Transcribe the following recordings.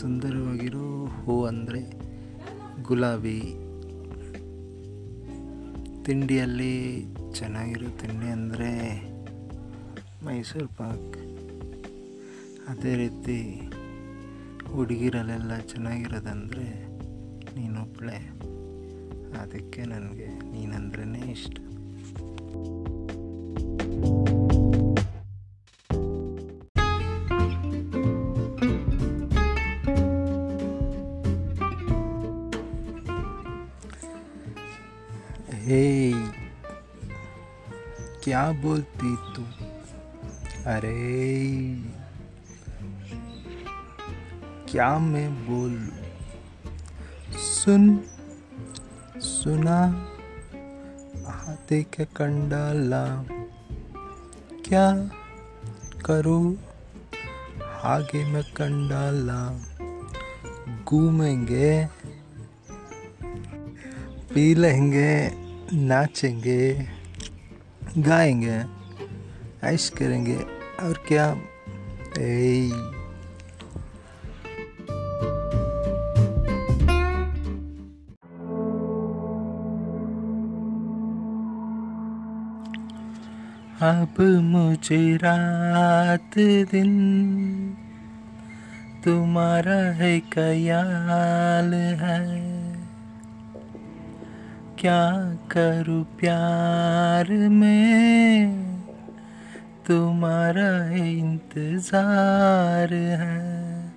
ಸುಂದರವಾಗಿರೋ ಹೂ ಅಂದರೆ ಗುಲಾಬಿ. ತಿಂಡಿಯಲ್ಲಿ ಚೆನ್ನಾಗಿರೋ ತಿಂಡಿ ಅಂದರೆ ಮೈಸೂರು ಪಾಕ್. ಅದೇ ರೀತಿ ಹುಡುಗಿರಲ್ಲೆಲ್ಲ ಚೆನ್ನಾಗಿರೋದಂದರೆ ನೀನೊಬ್ಬಳೆ ಅದಕ್ಕೆ ನನಗೆ ನೀನಂದ್ರೇ ಇಷ್ಟ. हे। क्या बोलती तू? अरे। क्या मैं बोलूँ? सुन, सुना। हाथे के कंडाला। क्या करूँ? आगे में कंडाला। घूमेंगे, पी लेंगे। नाचेंगे, गाएँगे ऐश करेंगे और क्या। ए अब मुझे रात दिन, तुम्हारा है ख्याल है। क्या करूँ प्यार में? तुम्हारा इंतज़ार है।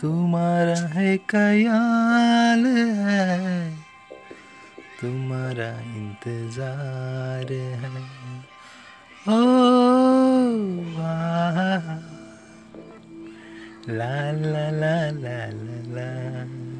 तुम्हारा है ख्याल है। तुम्हारा इंतज़ार है। ओ आ, ला ला ला ला ला ला।